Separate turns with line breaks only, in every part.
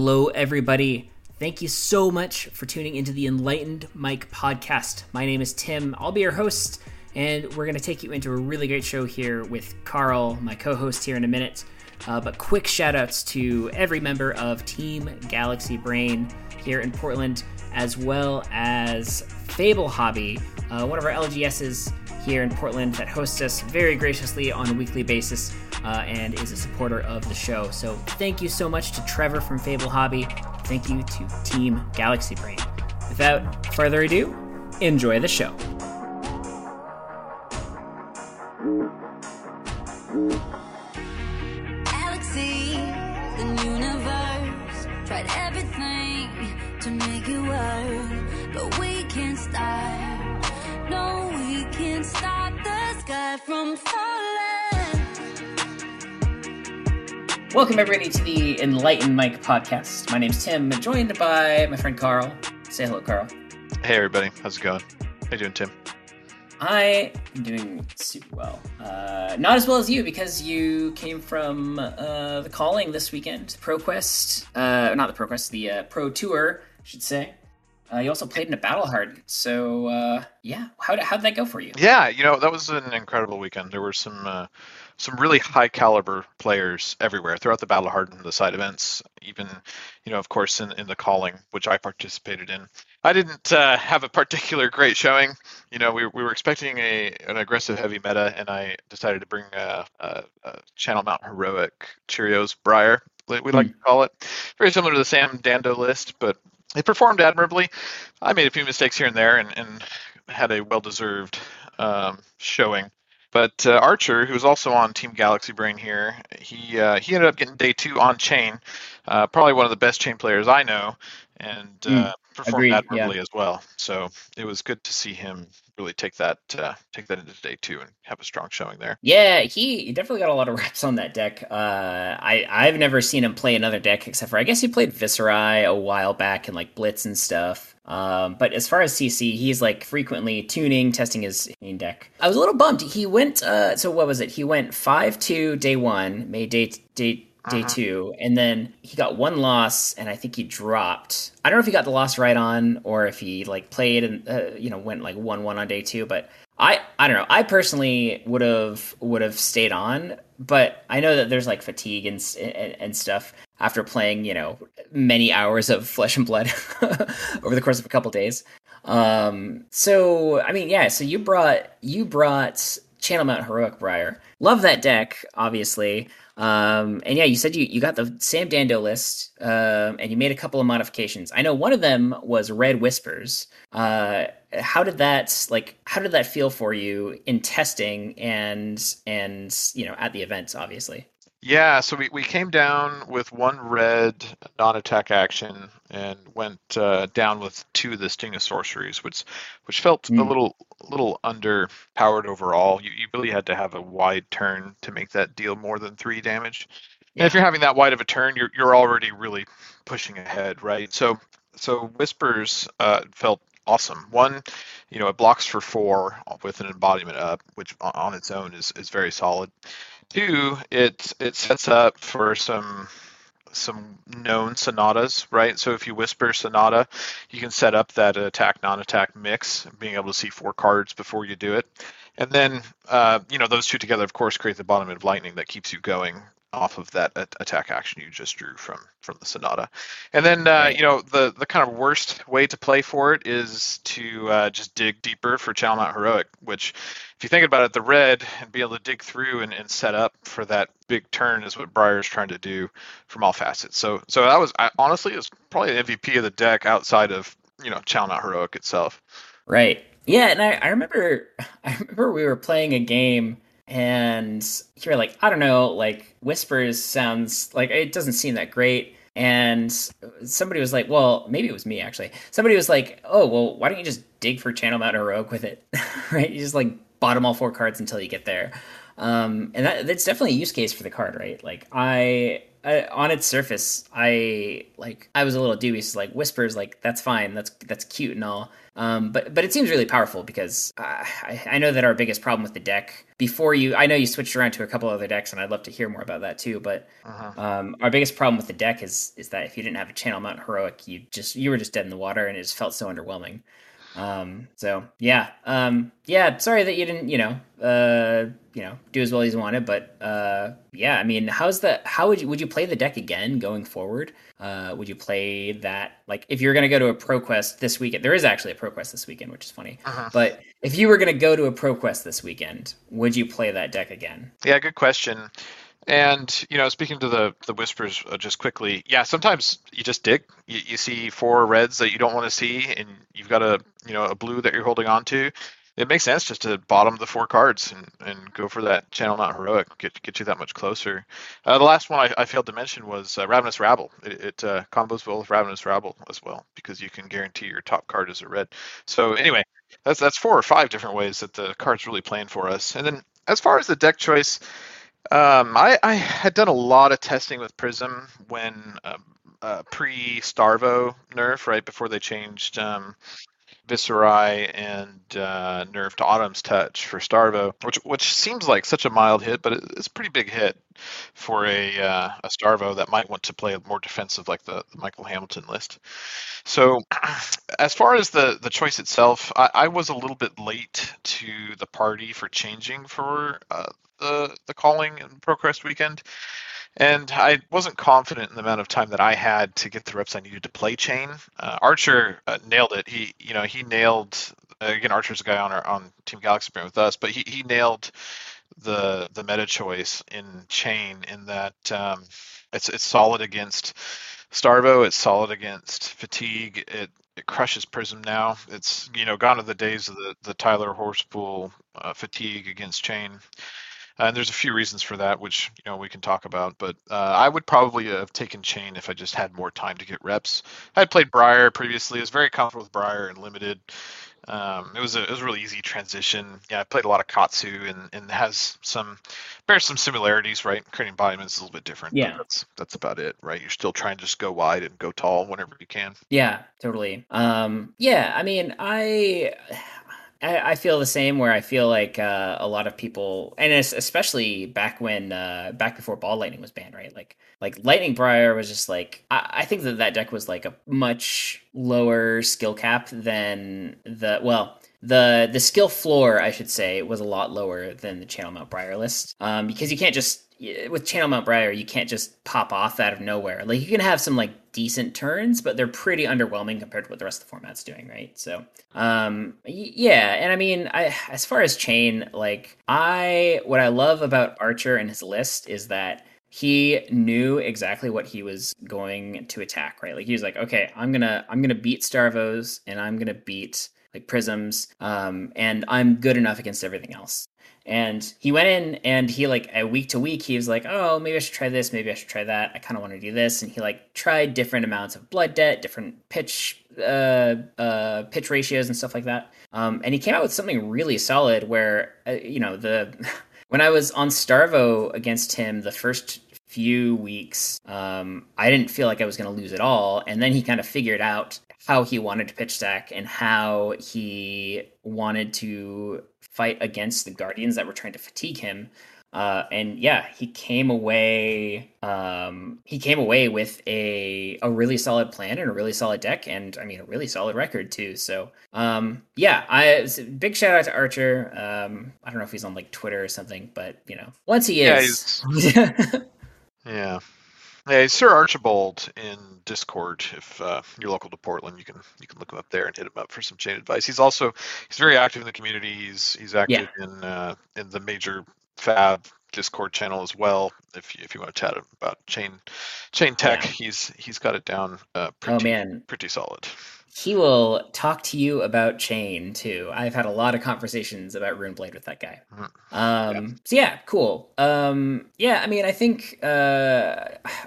Hello, everybody. Thank you so much for tuning into the Enlightened Mike podcast. My name is Tim. I'll be your host, and we're going to take you into a really great show here with Carl, my co host, here in a minute. Uh, but quick shout outs to every member of Team Galaxy Brain here in Portland, as well as Fable Hobby, uh, one of our LGSs here in Portland that hosts us very graciously on a weekly basis uh, and is a supporter of the show. So thank you so much to Trevor from Fable Hobby. Thank you to Team Galaxy Brain. Without further ado, enjoy the show.
From falling.
Welcome, everybody, to the Enlightened Mike podcast. My name's Tim, joined by my friend Carl. Say hello, Carl.
Hey everybody, how's it going? How you doing, Tim?
I am doing super well. Uh, not as well as you because you came from uh, the calling this weekend, ProQuest. Uh, not the ProQuest, the uh, Pro Tour, I should say. Uh, you also played in a Battle Hard. So, uh, yeah, how how did that go for you?
Yeah, you know that was an incredible weekend. There were some uh, some really high caliber players everywhere throughout the Battle Hard and the side events. Even, you know, of course, in, in the calling, which I participated in. I didn't uh, have a particular great showing. You know, we, we were expecting a an aggressive heavy meta, and I decided to bring a, a, a Channel Mount Heroic Cheerios Briar, we like to call it. Very similar to the Sam Dando list, but it performed admirably. I made a few mistakes here and there, and, and had a well-deserved um, showing. But uh, Archer, who was also on Team Galaxy Brain here, he uh, he ended up getting day two on Chane. Uh, probably one of the best Chane players I know, and uh, performed
agreed,
admirably
yeah.
as well. So it was good to see him really take that uh, take that into day two and have a strong showing there.
Yeah, he, definitely got a lot of reps on that deck. Uh, I I've never seen him play another deck except for I guess he played Viscerai a while back and like Blitz and stuff. Um, but as far as CC, he's like frequently tuning, testing his main deck. I was a little bummed. He went. Uh, so what was it? He went five two day one, made day day day
Uh-huh.
two, and then he got one loss, and I think he dropped. I don't know if he got the loss right on or if he like played and uh, you know went like one one on day two, but. I, I don't know. I personally would have would have stayed on, but I know that there's like fatigue and and, and stuff after playing you know many hours of flesh and blood over the course of a couple days. Um, so I mean, yeah. So you brought you brought Channel Mount Heroic Briar. Love that deck, obviously. Um, and yeah, you said you, you got the Sam Dando list, um, and you made a couple of modifications. I know one of them was Red Whispers. Uh, how did that like? How did that feel for you in testing and and you know at the events, obviously?
Yeah, so we, we came down with one red non-attack action and went uh, down with two of the Sting of Sorceries, which which felt a
Mm.
little little underpowered overall. You, you really had to have a wide turn to make that deal more than three damage. And if you're having that wide of a turn, you're you're already really pushing ahead, right? So so Whispers uh, felt awesome. One, you know, it blocks for four with an embodiment up, which on- on its own is is very solid. Two, it it sets up for some some known sonatas, right? So if you whisper sonata, you can set up that attack non-attack mix, being able to see four cards before you do it, and then uh, you know those two together, of course, create the bottom of lightning that keeps you going off of that attack action you just drew from from the sonata. And then uh,
Right.
you know the the kind of worst way to play for it is to uh, just dig deeper for Channel Mount Heroic, which if you think about it, the red and be able to dig through and, and set up for that big turn is what Briar's trying to do from all facets. So so that was I, honestly it was probably the MVP of the deck outside of you know Channel Mount Heroic itself.
Right. Yeah, and I, I remember I remember we were playing a game and you were like, I don't know, like whispers sounds like it doesn't seem that great. And somebody was like, well, maybe it was me actually. Somebody was like, oh, well, why don't you just dig for Channel Mount Heroic with it? right? You just like bottom all four cards until you get there. Um, and that, that's definitely a use case for the card, right? Like I I, on its surface, I like I was a little dubious. Like whispers, like that's fine, that's that's cute and all. Um, but but it seems really powerful because uh, I, I know that our biggest problem with the deck before you, I know you switched around to a couple other decks, and I'd love to hear more about that too. But
Uh-huh.
um, our biggest problem with the deck is is that if you didn't have a channel mount heroic, you just you were just dead in the water, and it just felt so underwhelming. Um, so yeah, um, yeah. Sorry that you didn't, you know, uh, you know, do as well as you wanted, but uh, yeah. I mean, how's the? How would you would you play the deck again going forward? Uh, would you play that like if you're gonna go to a pro quest this weekend? There is actually a pro quest this weekend, which is funny.
Uh-huh.
But if you were gonna go to a pro quest this weekend, would you play that deck again?
Yeah, good question. And you know, speaking to the the whispers uh, just quickly, yeah, sometimes you just dig. You, you see four reds that you don't want to see, and you've got a you know a blue that you're holding on to. It makes sense just to bottom the four cards and, and go for that channel mount heroic, get get you that much closer. Uh, the last one I, I failed to mention was uh, Ravenous Rabble. It, it uh, combos well with Ravenous Rabble as well because you can guarantee your top card is a red. So anyway, that's that's four or five different ways that the card's really playing for us. And then as far as the deck choice, um, I, I had done a lot of testing with Prism when um, uh, pre Starvo nerf, right before they changed um, Viscerai and uh, to Autumn's Touch for Starvo, which which seems like such a mild hit, but it's a pretty big hit for a uh, a Starvo that might want to play a more defensive, like the, the Michael Hamilton list. So, as far as the the choice itself, I, I was a little bit late to the party for changing for uh, the the calling and ProQuest weekend, and I wasn't confident in the amount of time that I had to get the reps I needed to play Chane. Uh, Archer uh, nailed it. He you know he nailed again. Archer's a guy on our on Team Galaxy with us, but he he nailed the the meta choice in Chane in that um, it's it's solid against Starvo. It's solid against fatigue. It it crushes Prism now. It's you know gone are the days of the the Tyler Horsepool uh, fatigue against Chane. And there's a few reasons for that, which you know we can talk about. But uh, I would probably have taken Chane if I just had more time to get reps. I had played Briar previously. I was very comfortable with Briar and limited. Um, it was a it was a really easy transition. Yeah, I played a lot of Katsu and and has some bears some similarities, right? Creating embodiments is a little bit different. but
Yeah.
that's that's about it, right? You're still trying to just go wide and go tall whenever you can.
Yeah, totally. Um, yeah, I mean, I, I I feel the same. Where I feel like uh, a lot of people, and es- especially back when, uh, back before Ball Lightning was banned, right? Like, like Lightning Briar was just like I, I think that that deck was like a much lower skill cap than the well. The the skill floor, I should say, was a lot lower than the Channel Mount Briar list, um, because you can't just with Channel Mount Briar, you can't just pop off out of nowhere. Like you can have some like decent turns, but they're pretty underwhelming compared to what the rest of the format's doing, right? So, um, yeah, and I mean, I as far as Chane, like I what I love about Archer and his list is that he knew exactly what he was going to attack, right? Like he was like, okay, I'm gonna I'm gonna beat Starvos and I'm gonna beat like prisms, um, and I'm good enough against everything else. And he went in and he like a week to week he was like, oh maybe I should try this, maybe I should try that. I kind of want to do this, and he like tried different amounts of blood debt, different pitch uh, uh, pitch ratios and stuff like that. Um, and he came out with something really solid where uh, you know the when I was on Starvo against him the first few weeks, um, I didn't feel like I was going to lose at all. And then he kind of figured out how he wanted to pitch stack and how he wanted to fight against the Guardians that were trying to fatigue him. Uh, and yeah, he came away. Um, he came away with a a really solid plan and a really solid deck, and I mean a really solid record too. So um, yeah, I big shout out to Archer. Um, I don't know if he's on like Twitter or something, but you know, once he is,
Yeah. Yeah, he's Sir Archibald in Discord. If uh, you're local to Portland, you can you can look him up there and hit him up for some Chane advice. He's also he's very active in the community. He's he's active in uh, in the major Fab Discord channel as well. If you, if you want to chat about Chane Chane tech,
Yeah.
he's he's got it down uh,
oh
pretty
man,
pretty solid.
He will talk to you about Chane too. I've had a lot of conversations about Runeblade with that guy.
Mhm.
Um, So yeah, cool. Um, yeah, I mean, I think uh,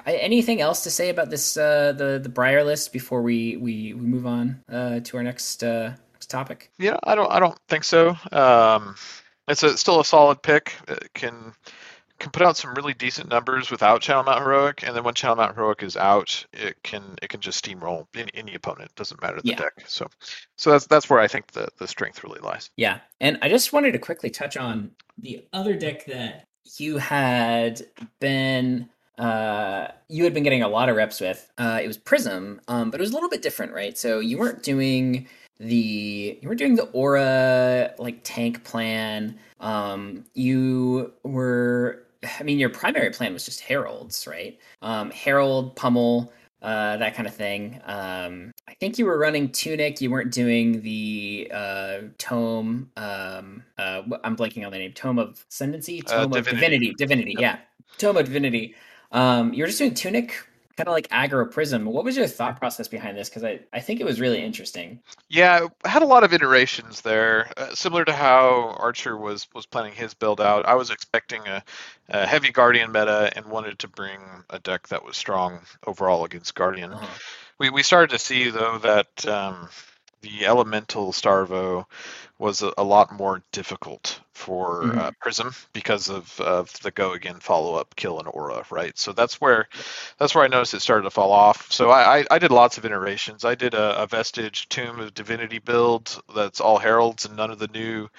anything else to say about this uh, the the Briar list before we we, we move on uh, to our next uh, next topic?
Yeah, I don't I don't think so. Um, it's a, still a solid pick. It can can put out some really decent numbers without Channel Mount Heroic, and then when Channel Mount Heroic is out, it can it can just steamroll any, any opponent. It doesn't matter the
Yeah.
deck. So so that's that's where I think the the strength really lies.
Yeah, and I just wanted to quickly touch on the other deck that you had been uh you had been getting a lot of reps with. Uh it was Prism, um but it was a little bit different, right? So you weren't doing the you were doing the aura like tank plan. Um you were I mean your primary plan was just heralds, right? Um herald pummel uh, that kind of thing. Um, I think you were running Tunic. You weren't doing the uh, Tome. Um, uh, I'm blanking on the name. Tome of Ascendancy.
Uh,
Tome of
Divinity.
Divinity. Divinity. Yeah. Tome of Divinity. Um, you were just doing Tunic, kind of like aggro Prism. What was your thought process behind this? Because I, I think it was really interesting.
Yeah, I had a lot of iterations there, uh, similar to how Archer was was planning his build out. I was expecting a, a heavy Guardian meta and wanted to bring a deck that was strong overall against Guardian.
Uh-huh.
We we started to see though that um, the Elemental Starvo was a, a lot more difficult for
Mhm.
uh, Prism because of, of the go again follow up kill and aura, right? So that's where that's where I noticed it started to fall off. So I, I, I did lots of iterations. I did a, a Vestige Tome of Divinity build that's all heralds and none of the new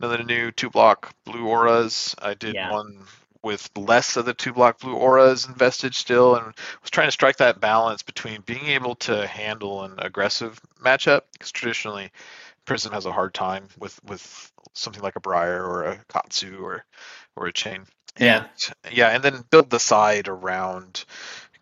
none of the new two block blue auras. I did
Yeah.
one with less of the two block blue auras and Vestige still and was trying to strike that balance between being able to handle an aggressive matchup because traditionally Prism has a hard time with with something like a Briar or a Katsu or or a Chane.
Yeah.
And, yeah, and then build the side around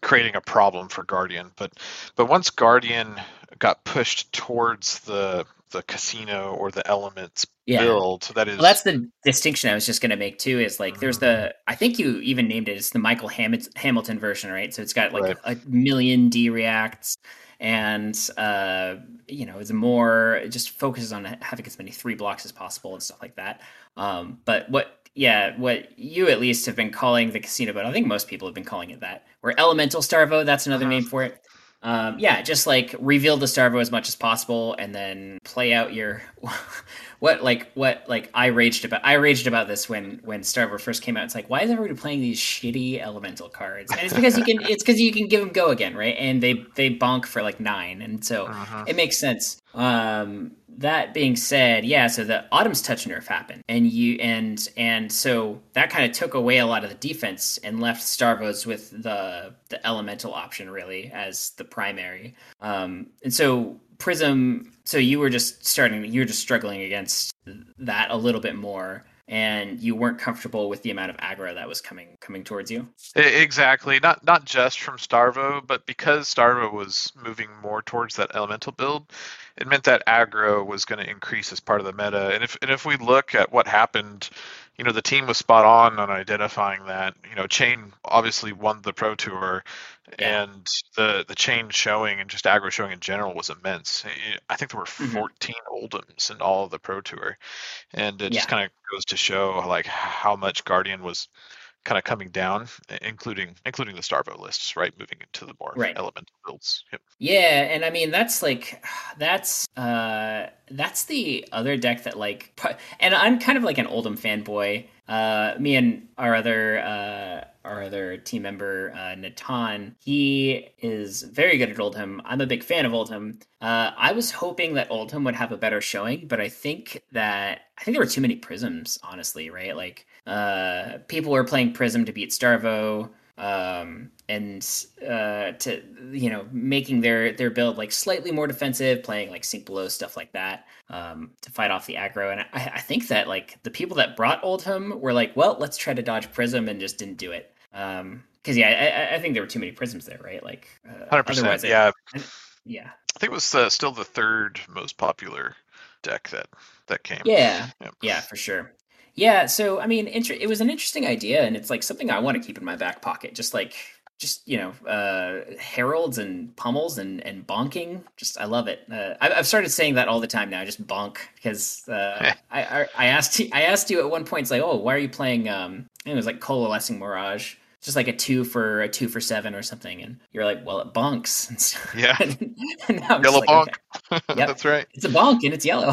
creating a problem for Guardian. But but once Guardian got pushed towards the the casino or the elements
Yeah.
build, that is
Well, that's the distinction I was just going to make too. Is like there's the I think you even named it. It's the Michael Ham- Hamilton version, right? So it's got like
Right.
a million D reacts, and uh, you know, it's more it just focuses on having as many three blocks as possible and stuff like that. Um, but what, yeah, what you at least have been calling the casino, but I think most people have been calling it that. Or Elemental Starvo, that's another
Uh-huh.
name for it. Um, yeah, just like reveal the Starvo as much as possible, and then play out your what like what like I raged about. I raged about this when when Starvo first came out. It's like why is everybody playing these shitty elemental cards? And it's because you can it's because you can give them go again, right? And they they bonk for like nine, and so
Mhm.
it makes sense. Um, that being said, yeah, so the Autumn's touch nerf happened, and you and and so that kind of took away a lot of the defense and left Starvos with the the elemental option really as the primary. Um, and so Prism, so you were just starting, you were just struggling against that a little bit more, and you weren't comfortable with the amount of aggro that was coming coming towards you.
Exactly. Not not just from Starvo, but because Starvo was moving more towards that elemental build, it meant that aggro was going to increase as part of the meta. And if and if we look at what happened, you know, the team was spot on on identifying that. You know, Chane obviously won the Pro Tour,
Yeah.
and the the Chane showing and just aggro showing in general was immense. I- think there were
Mhm.
14 Oldhims in all of the Pro Tour, and it just kind of goes to show like how much Guardian was kind of coming down, including including the Starvo lists, right? Moving into the more
Right.
elemental builds. Yep.
Yeah, and I mean that's like that's uh that's the other deck that like and I'm kind of like an Oldhim fanboy. Uh me and our other uh our other team member uh Natan, he is very good at Oldhim. I'm a big fan of Oldhim. Uh I was hoping that Oldhim would have a better showing, but I think that I think there were too many prisms, honestly, right? Like uh people were playing Prism to beat Starvo um, and uh, to you know making their their build like slightly more defensive, playing like sink below stuff like that um, to fight off the aggro. And I, I think that like the people that brought Oldhim were like, well, let's try to dodge Prism, and just didn't do it. Um, because yeah, I- I, think there were too many prisms there, right? Like, uh,
Hundred percent.
otherwise it-
Yeah,
yeah,
I think it was uh, still the third most popular deck that that came.
yeah.
Yep.
Yeah, for sure. Yeah, so I mean, inter- it was an interesting idea, and it's like something I want to keep in my back pocket. Just like, just you know, uh, heralds and pummels and and bonking. Just I love it. Uh, I- I've started saying that all the time now. Just bonk because uh, I, I asked you, I asked you at one point. It's like, oh, why are you playing? Um, it was like coalescent mirage. Just like a two for a two for seven or something, and you're like, well, it bonks. And so,
Yeah.
and
Yellow
like,
bonk.
okay, Yep.
that's right.
It's a bonk and it's yellow.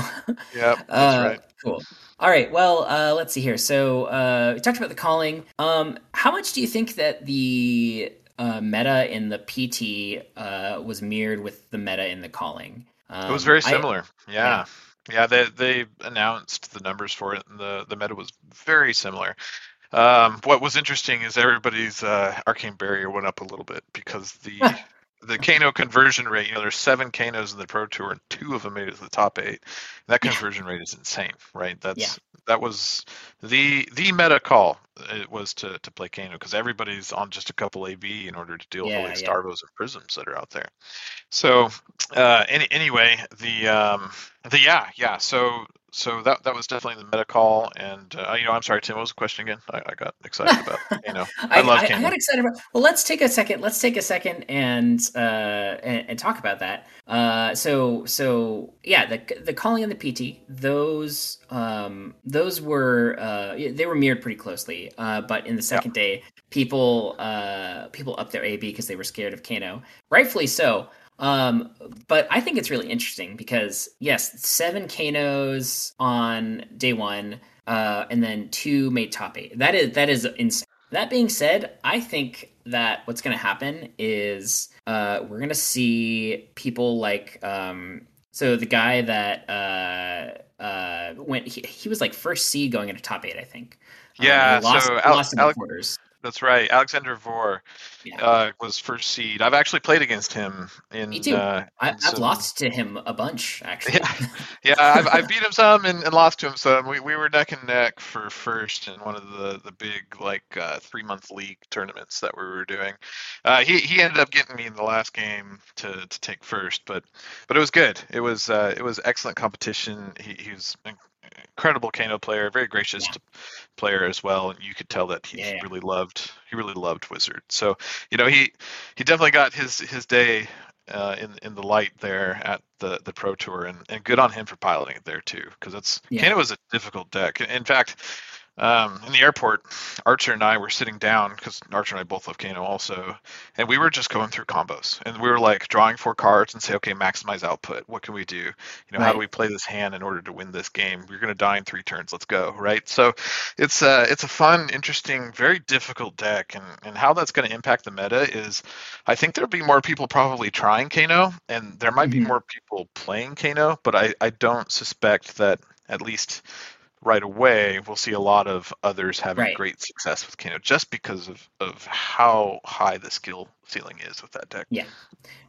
yeah that's
Uh,
right.
Cool. All right. Well, uh, let's see here. So uh, we talked about the calling. Um, how much do you think that the uh, meta in the PT uh, was mirrored with the meta in the calling? Um,
it was very
I-
similar. yeah. Yeah, they they announced the numbers for it, and the the meta was very similar. Um, what was interesting is everybody's uh, arcane barrier went up a little bit because the the Kano conversion rate. You know, there's seven Kanos in the Pro Tour, and two of them made it to the top eight. That
Yeah.
conversion rate is insane, right? That's
Yeah.
that was the the meta call. It was to to play Kano because everybody's on just a couple AB in order to deal with all
Yeah,
these
yeah.
Starvos and Prisms that are out there. So uh, any, anyway, the um, the yeah yeah. So so that that was definitely the meta call. And uh, you know, I'm sorry, Tim. What was the question again? I, I got excited about. You know, I, love
I,
Kano.
got excited about. Well, let's take a second. Let's take a second and uh, and, and talk about that. Uh, so so yeah, the the calling and the PT, those um, those were uh, they were mirrored pretty closely. Uh, but in the second day, people uh, people upped their AB because they were scared of Kano, rightfully so. Um, but I think it's really interesting because yes, seven Kanos on day one, uh, and then two made top eight. That is that is insane. That being said, I think that what's going to happen is uh, we're going to see people like um, so the guy that uh, uh, went he, he was like first seed going into top eight, I think. Um,
Yeah,
he lost,
so Al-
lost in the quarters.
That's right. Alexander Vor
Yeah.
uh, was first seed. I've actually played against him in.
Me too.
Uh,
I, I've
some-
lost to him a bunch actually.
Yeah, yeah. I've, I've beat him some and, and lost to him some. We, we were neck and neck for first in one of the the big like uh, three month league tournaments that we were doing. Uh, he he ended up getting me in the last game to, to take first, but but it was good. It was uh, it was excellent competition. He he was incredible Kano player, very gracious
Yeah.
player as well, and you could tell that he
Yeah,
really loved he really loved Wizard. So you know he he definitely got his his day uh, in in the light there at the the Pro Tour, and, and good on him for piloting it there too, because it's
Yeah.
Kano was a difficult deck. In fact, um, in the airport, Archer and I were sitting down because Archer and I both love Kano also, and we were just going through combos, and we were like drawing four cards and say, okay, maximize output. What can we do? You know, how do we play this hand in order to win this game? We're going to die in three turns. Let's go, right? So it's uh, it's a fun, interesting, very difficult deck, and and how that's going to impact the meta is, I think there'll be more people probably trying Kano, and there might be
Mhm.
more people playing Kano, but I I don't suspect that at least right away we'll see a lot of others having
Right.
great success with Kano just because of of how high the skill ceiling is with that deck.
Yeah.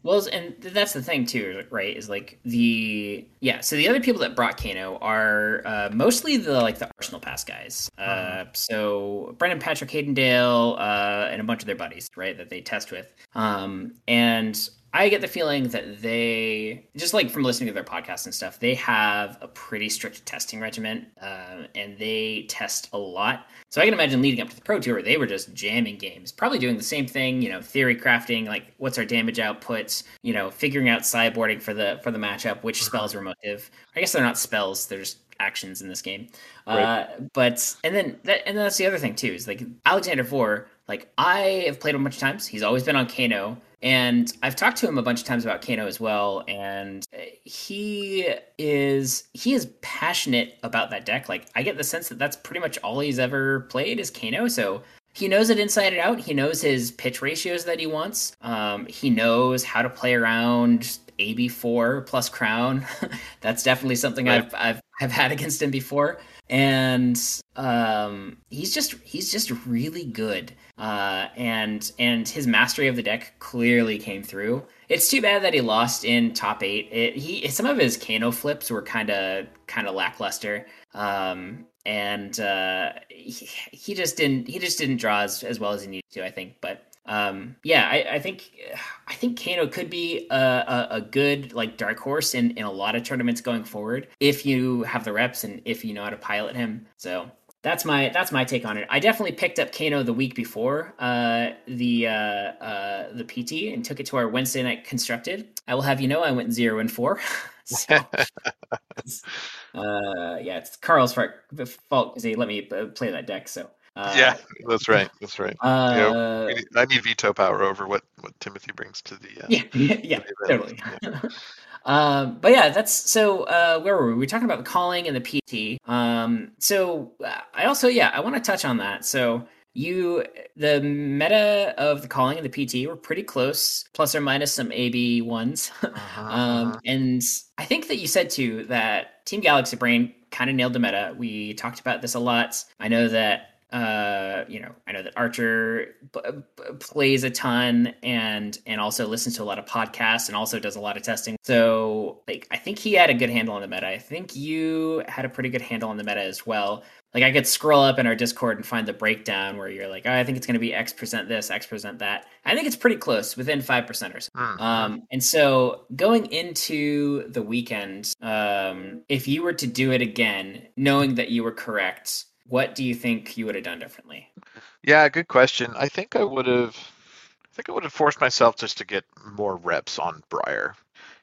Well, and that's the thing too, right? Is like the yeah. So the other people that brought Kano are uh, mostly the like the Arsenal Pass guys. Uh, so Brendan Patrick Haydendale uh, and a bunch of their buddies, right? That they test with. Um, and I get the feeling that they just like from listening to their podcasts and stuff, they have a pretty strict testing regimen, uh, and they test a lot. So I can imagine leading up to the Pro Tour, they were just jamming games, probably doing the same thing, you know, theory crafting, like what's our damage outputs, you know, figuring out sideboarding for the for the matchup, which spells are motive. I guess they're not spells; they're just actions in this game. Uh, but and then that and that's the other thing too is like Alexander Vor. Like I have played him a bunch of times. He's always been on Kano. And I've talked to him a bunch of times about Kano as well, and he is he is passionate about that deck. Like I get the sense that that's pretty much all he's ever played is Kano. So he knows it inside and out. He knows his pitch ratios that he wants. Um, he knows how to play around AB4 plus Crown. that's definitely something
Right.
I've I've I've had against him before, and um, he's just he's just really good. Uh, and and his mastery of the deck clearly came through. It's too bad that he lost in top eight. It, he some of his Kano flips were kind of kind of lackluster. Um, and uh, he, he just didn't he just didn't draw as, as well as he needed to. I think, but um, yeah, I, I think I think Kano could be a, a, a good like dark horse in, in a lot of tournaments going forward if you have the reps and if you know how to pilot him. So that's my that's my take on it. I definitely picked up Kano the week before uh, the uh, uh, the PT and took it to our Wednesday night constructed. I will have you know I went zero and four. so, uh, yeah, it's Carl's fault because he let me uh, play that deck. So uh,
yeah, that's right. That's right. We need- I need veto power over what what Timothy brings to the. Uh,
yeah, yeah,
the
totally. Um, but yeah, that's so. Uh, where were we? We were talking about the calling and the PT. Um, so uh, I also, yeah, I want to touch on that. So you, the meta of the calling and the PT were pretty close, plus or minus some AB ones.
Uh-huh,
um,
uh-huh.
and I think that you said too that Team Galaxy Brain kind of nailed the meta. We talked about this a lot. I know that uh, you know, I know that Archer b- b- plays a ton and and also listens to a lot of podcasts and also does a lot of testing. So, like, I think he had a good handle on the meta. I think you had a pretty good handle on the meta as well. Like, I could scroll up in our Discord and find the breakdown where you're like, oh, I think it's going to be X percent this, X percent that. I think it's pretty close, within five percent or so.
Hmm.
Um, and so going into the weekend, um, if you were to do it again, knowing that you were correct, what do you think you would have done differently?
Yeah, good question. I think I would have. I think I would have forced myself just to get more reps on Briar.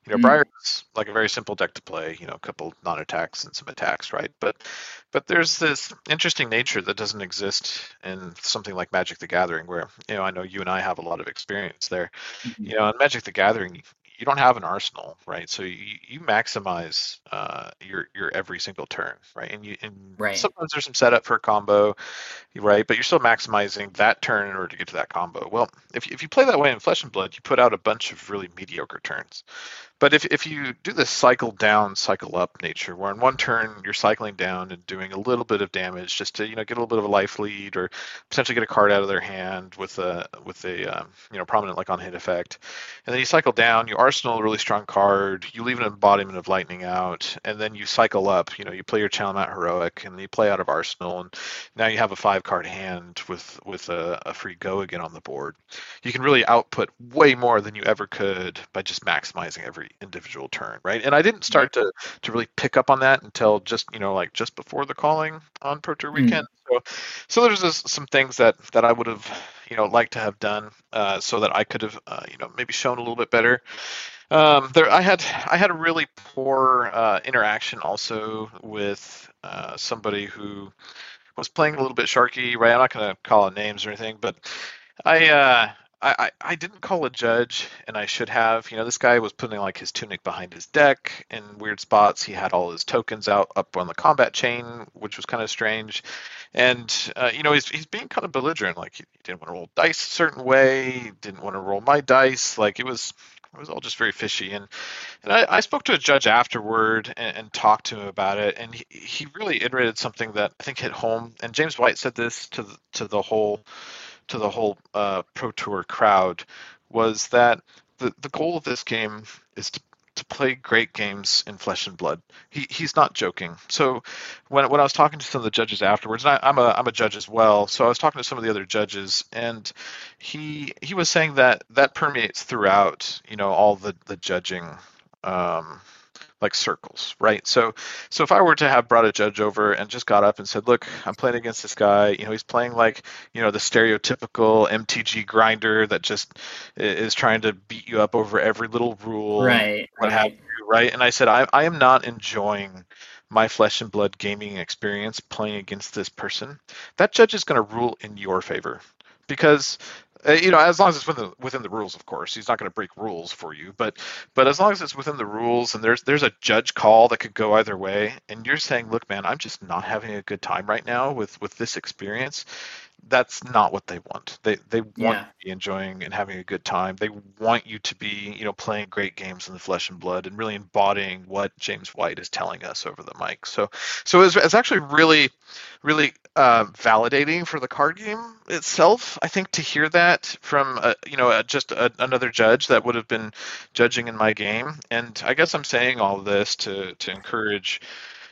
You know,
Mm.
Briar is like a very simple deck to play. You know, a couple non-attacks and some attacks, right? But but there's this interesting nature that doesn't exist in something like Magic the Gathering, where you know I know you and I have a lot of experience there. You know, in Magic the Gathering, you don't have an arsenal, right? So you, you maximize uh, your your every single turn, right? And you and
Right.
sometimes there's some setup for a combo, right? But you're still maximizing that turn in order to get to that combo. Well, if if you play that way in Flesh and Blood, you put out a bunch of really mediocre turns. But if if you do this cycle down, cycle up nature, where in one turn you're cycling down and doing a little bit of damage just to you know get a little bit of a life lead or potentially get a card out of their hand with a with a um, you know prominent like on hit effect, and then you cycle down, you arsenal a really strong card, you leave an embodiment of lightning out, and then you cycle up. You know you play your Channel Mount heroic, and you play out of arsenal, and now you have a five card hand with with a, a free go again on the board. You can really output way more than you ever could by just maximizing every individual turn, right? And I didn't start to to really pick up on that until just you know like just before the calling on Pro Tour
Mm.
So so there's just some things that that I would have you know liked to have done uh, so that I could have uh, you know maybe shown a little bit better. Um, there, I had I had a really poor uh, interaction also with uh, somebody who was playing a little bit sharky. Right, I'm not going to call out names or anything, but I, uh, I I I didn't call a judge, and I should have. You know, this guy was putting like his tunic behind his deck in weird spots. He had all his tokens out up on the combat chain, which was kind of strange. And uh, you know, he's he's being kind of belligerent. Like he, didn't want to roll dice a certain way. Didn't want to roll my dice. Like it was it was all just very fishy. And and I, I spoke to a judge afterward and, and talked to him about it, and he, he really iterated something that I think hit home. And James White said this to the, to the whole to the whole uh, pro tour crowd was that the the goal of this game is to to play great games in flesh and blood. He he's not joking. So when when I was talking to some of the judges afterwards, and I, I'm a I'm a judge as well, so I was talking to some of the other judges, and he he was saying that that permeates throughout you know all the the judging um, like circles, right? So, so if I were to have brought a judge over and just got up and said, "Look, I'm playing against this guy. You know, he's playing like you know the stereotypical MTG grinder that just is trying to beat you up over every little rule,
Right,
what have
right.
you, right?" And I said, "I I am not enjoying." My flesh and blood gaming experience playing against this person, that judge is going to rule in your favor because Uh, you know, as long as it's within the, within the rules, of course, he's not going to break rules for you. But but as long as it's within the rules, and there's there's a judge call that could go either way, and you're saying, look, man, I'm just not having a good time right now with with this experience. That's not what they want. They they want
Yeah.
you to be enjoying and having a good time. They want you to be you know playing great games in the flesh and blood and really embodying what James White is telling us over the mic. So so it's, it's actually really really uh, validating for the card game itself. I think to hear that from a, you know a, just a, another judge that would have been judging in my game, and I guess I'm saying all this to to encourage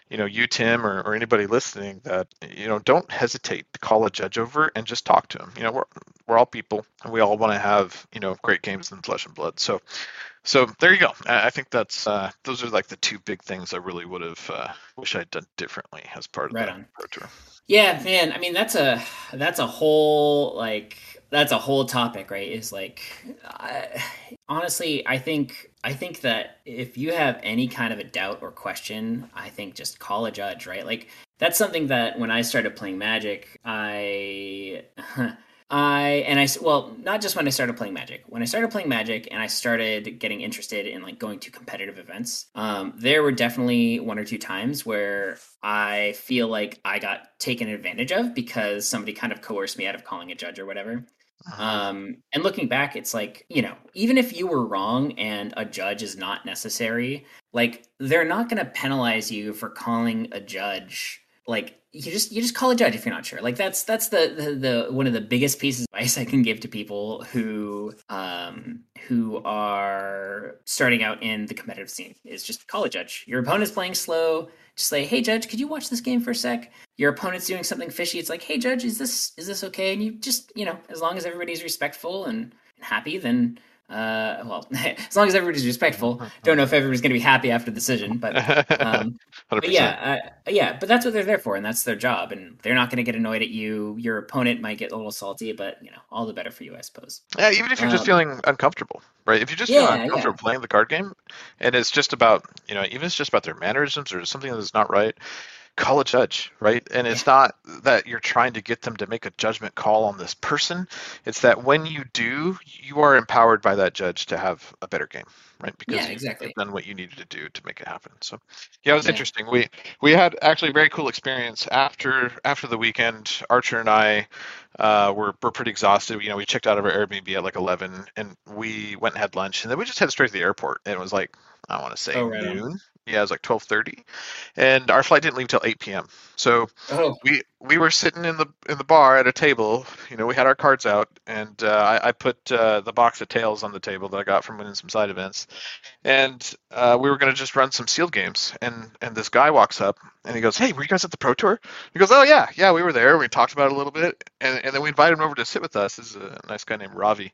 you know you Tim or, or anybody listening that you know don't hesitate to call a judge over and just talk to him. You know we're we're all people and we all want to have you know great games in flesh and blood. So so there you go. I I think that's uh, those are like the two big things I really would have uh, wish I'd done differently as part of
Right
the
on.
pro tour.
Yeah, man. I mean, that's a that's a whole like that's a whole topic, right? Is like, I, honestly, I think I think that if you have any kind of a doubt or question, I think just call a judge, right? Like that's something that when I started playing Magic, I I and I well, not just when I started playing Magic. When I started playing Magic and I started getting interested in like going to competitive events, um, there were definitely one or two times where I feel like I got taken advantage of because somebody kind of coerced me out of calling a judge or whatever. Um, and looking back, it's like, you know, even if you were wrong and a judge is not necessary, like they're not going to penalize you for calling a judge. Like you just you just call a judge if you're not sure. Like that's that's the the, the one of the biggest pieces of advice I can give to people who um who are starting out in the competitive scene is just call a judge. Your opponent's playing slow, just say, "Hey judge, could you watch this game for a sec?" Your opponent's doing something fishy. It's like, "Hey judge, is this is this okay?" And you just, you know, as long as everybody's respectful and happy, then uh well, as long as everybody's respectful. Don't know if everybody's going to be happy after the decision, but um but yeah, uh, yeah, but that's what they're there for, and that's their job, and they're not going to get annoyed at you. Your opponent might get a little salty, but you know, all the better for you, I suppose.
Yeah, even if you're just
Um,
feeling uncomfortable, right? If you're just
Yeah, yeah.
uncomfortable playing the card game, and it's just about, you know, even if it's just about their mannerisms or something that's not right, call a judge, right? And it's not that you're trying to get them to make a judgment call on this person. It's that when you do, you are empowered by that judge to have a better game, right? Because
Yeah, exactly.
you've done what you needed to do to make it happen. So, yeah, it was
Yeah.
interesting. We we had actually a very cool experience after after the weekend. Archer and I uh, were were pretty exhausted. You know, we checked out of our Airbnb at like 11, and we went and had lunch, and then we just headed straight to the airport. And it was like I want to say
Oh, right
noon. Yeah, it was like 12:30, and our flight didn't leave till 8 p.m. So
Oh,
we we were sitting in the in the bar at a table. You know, we had our cards out, and uh, I, I put uh, the box of tails on the table that I got from winning some side events, and uh, we were gonna just run some sealed games. And and this guy walks up and he goes, "Hey, were you guys at the Pro Tour?" He goes, "Oh yeah, yeah, we were there. We talked about it a little bit, and and then we invited him over to sit with us. This is a nice guy named Ravi."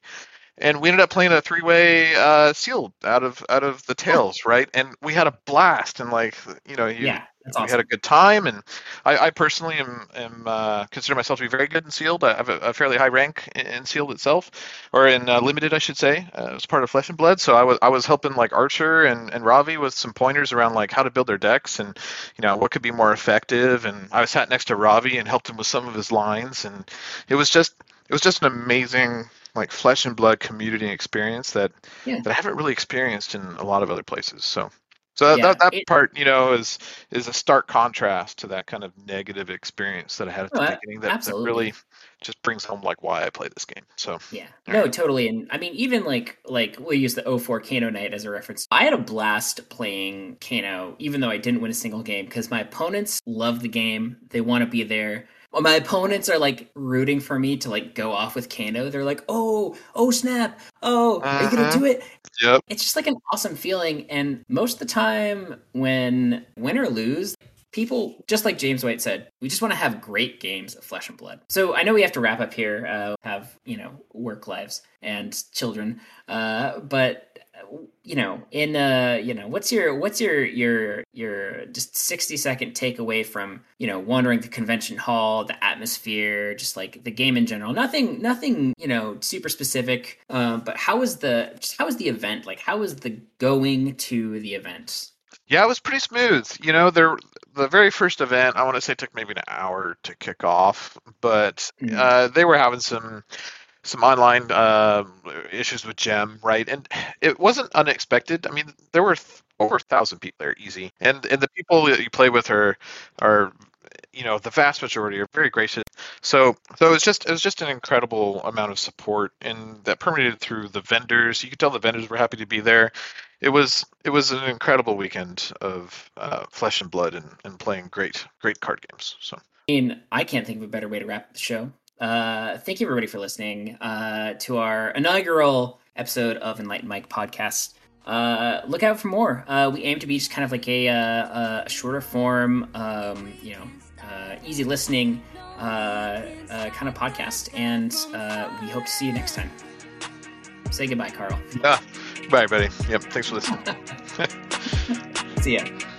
And we ended up playing a three-way uh, sealed out of out of the tails, right? And we had a blast, and like you know, you,
yeah,
we
awesome.
had a good time, and I, I personally am, am uh, consider myself to be very good in sealed. I have a, a fairly high rank in, in sealed itself, or in uh, limited, I should say, uh, as part of Flesh and Blood. So I was I was helping like Archer and, and Ravi with some pointers around like how to build their decks and you know what could be more effective. And I was sat next to Ravi and helped him with some of his lines, and it was just it was just an amazing like flesh and blood community experience that
Yeah.
that I haven't really experienced in a lot of other places. So. So that,
Yeah,
that, that
it-
part, you know, is is a stark contrast to that kind of negative experience that I had at the beginning. That, that really just brings home like why I play this game. So
Yeah. No, totally. And I mean, even like like we'll use the 04 Kano night as a reference. I had a blast playing Kano, even though I didn't win a single game, because my opponents love the game. They want to be there. Well, my opponents are like rooting for me to like go off with Kano. They're like, oh, oh snap, oh, are you gonna
Mhm.
do it?
yep,
it's just like an awesome feeling and most of the time when win or lose people just like james white said we just want to have great games of flesh and blood. So i know we have to wrap up here uh, have you know work lives and children uh, but you know in uh you know what's your what's your your your just 60 second takeaway from you know wandering the convention hall the atmosphere just like the game in general? Nothing nothing you know super specific um but how was the just how was the event? Like how was the going to the event?
Yeah, it was pretty smooth. You know, there the very first event I want to say took maybe an hour to kick off, but
Mm.
uh, they were having some some online uh, issues with Gem, right? And it wasn't unexpected. I mean, there were th- over a thousand people there, easy, and and the people that you play with are are you know the vast majority are very gracious. So so it was just it was just an incredible amount of support, and that permeated through the vendors. You could tell the vendors were happy to be there. It was it was an incredible weekend of uh, flesh and blood and, and playing great great card games. So
I mean, I can't think of a better way to wrap the show. Uh, thank you, everybody, for listening uh, to our inaugural episode of Enlightened Mike podcast. Uh, look out for more. Uh, we aim to be just kind of like a, uh, a shorter form, um, you know, uh, easy listening uh, uh, kind of podcast, and uh, we hope to see you next time. Say goodbye, Carl.
yeah, bye, buddy. Yep, thanks for listening.
See ya.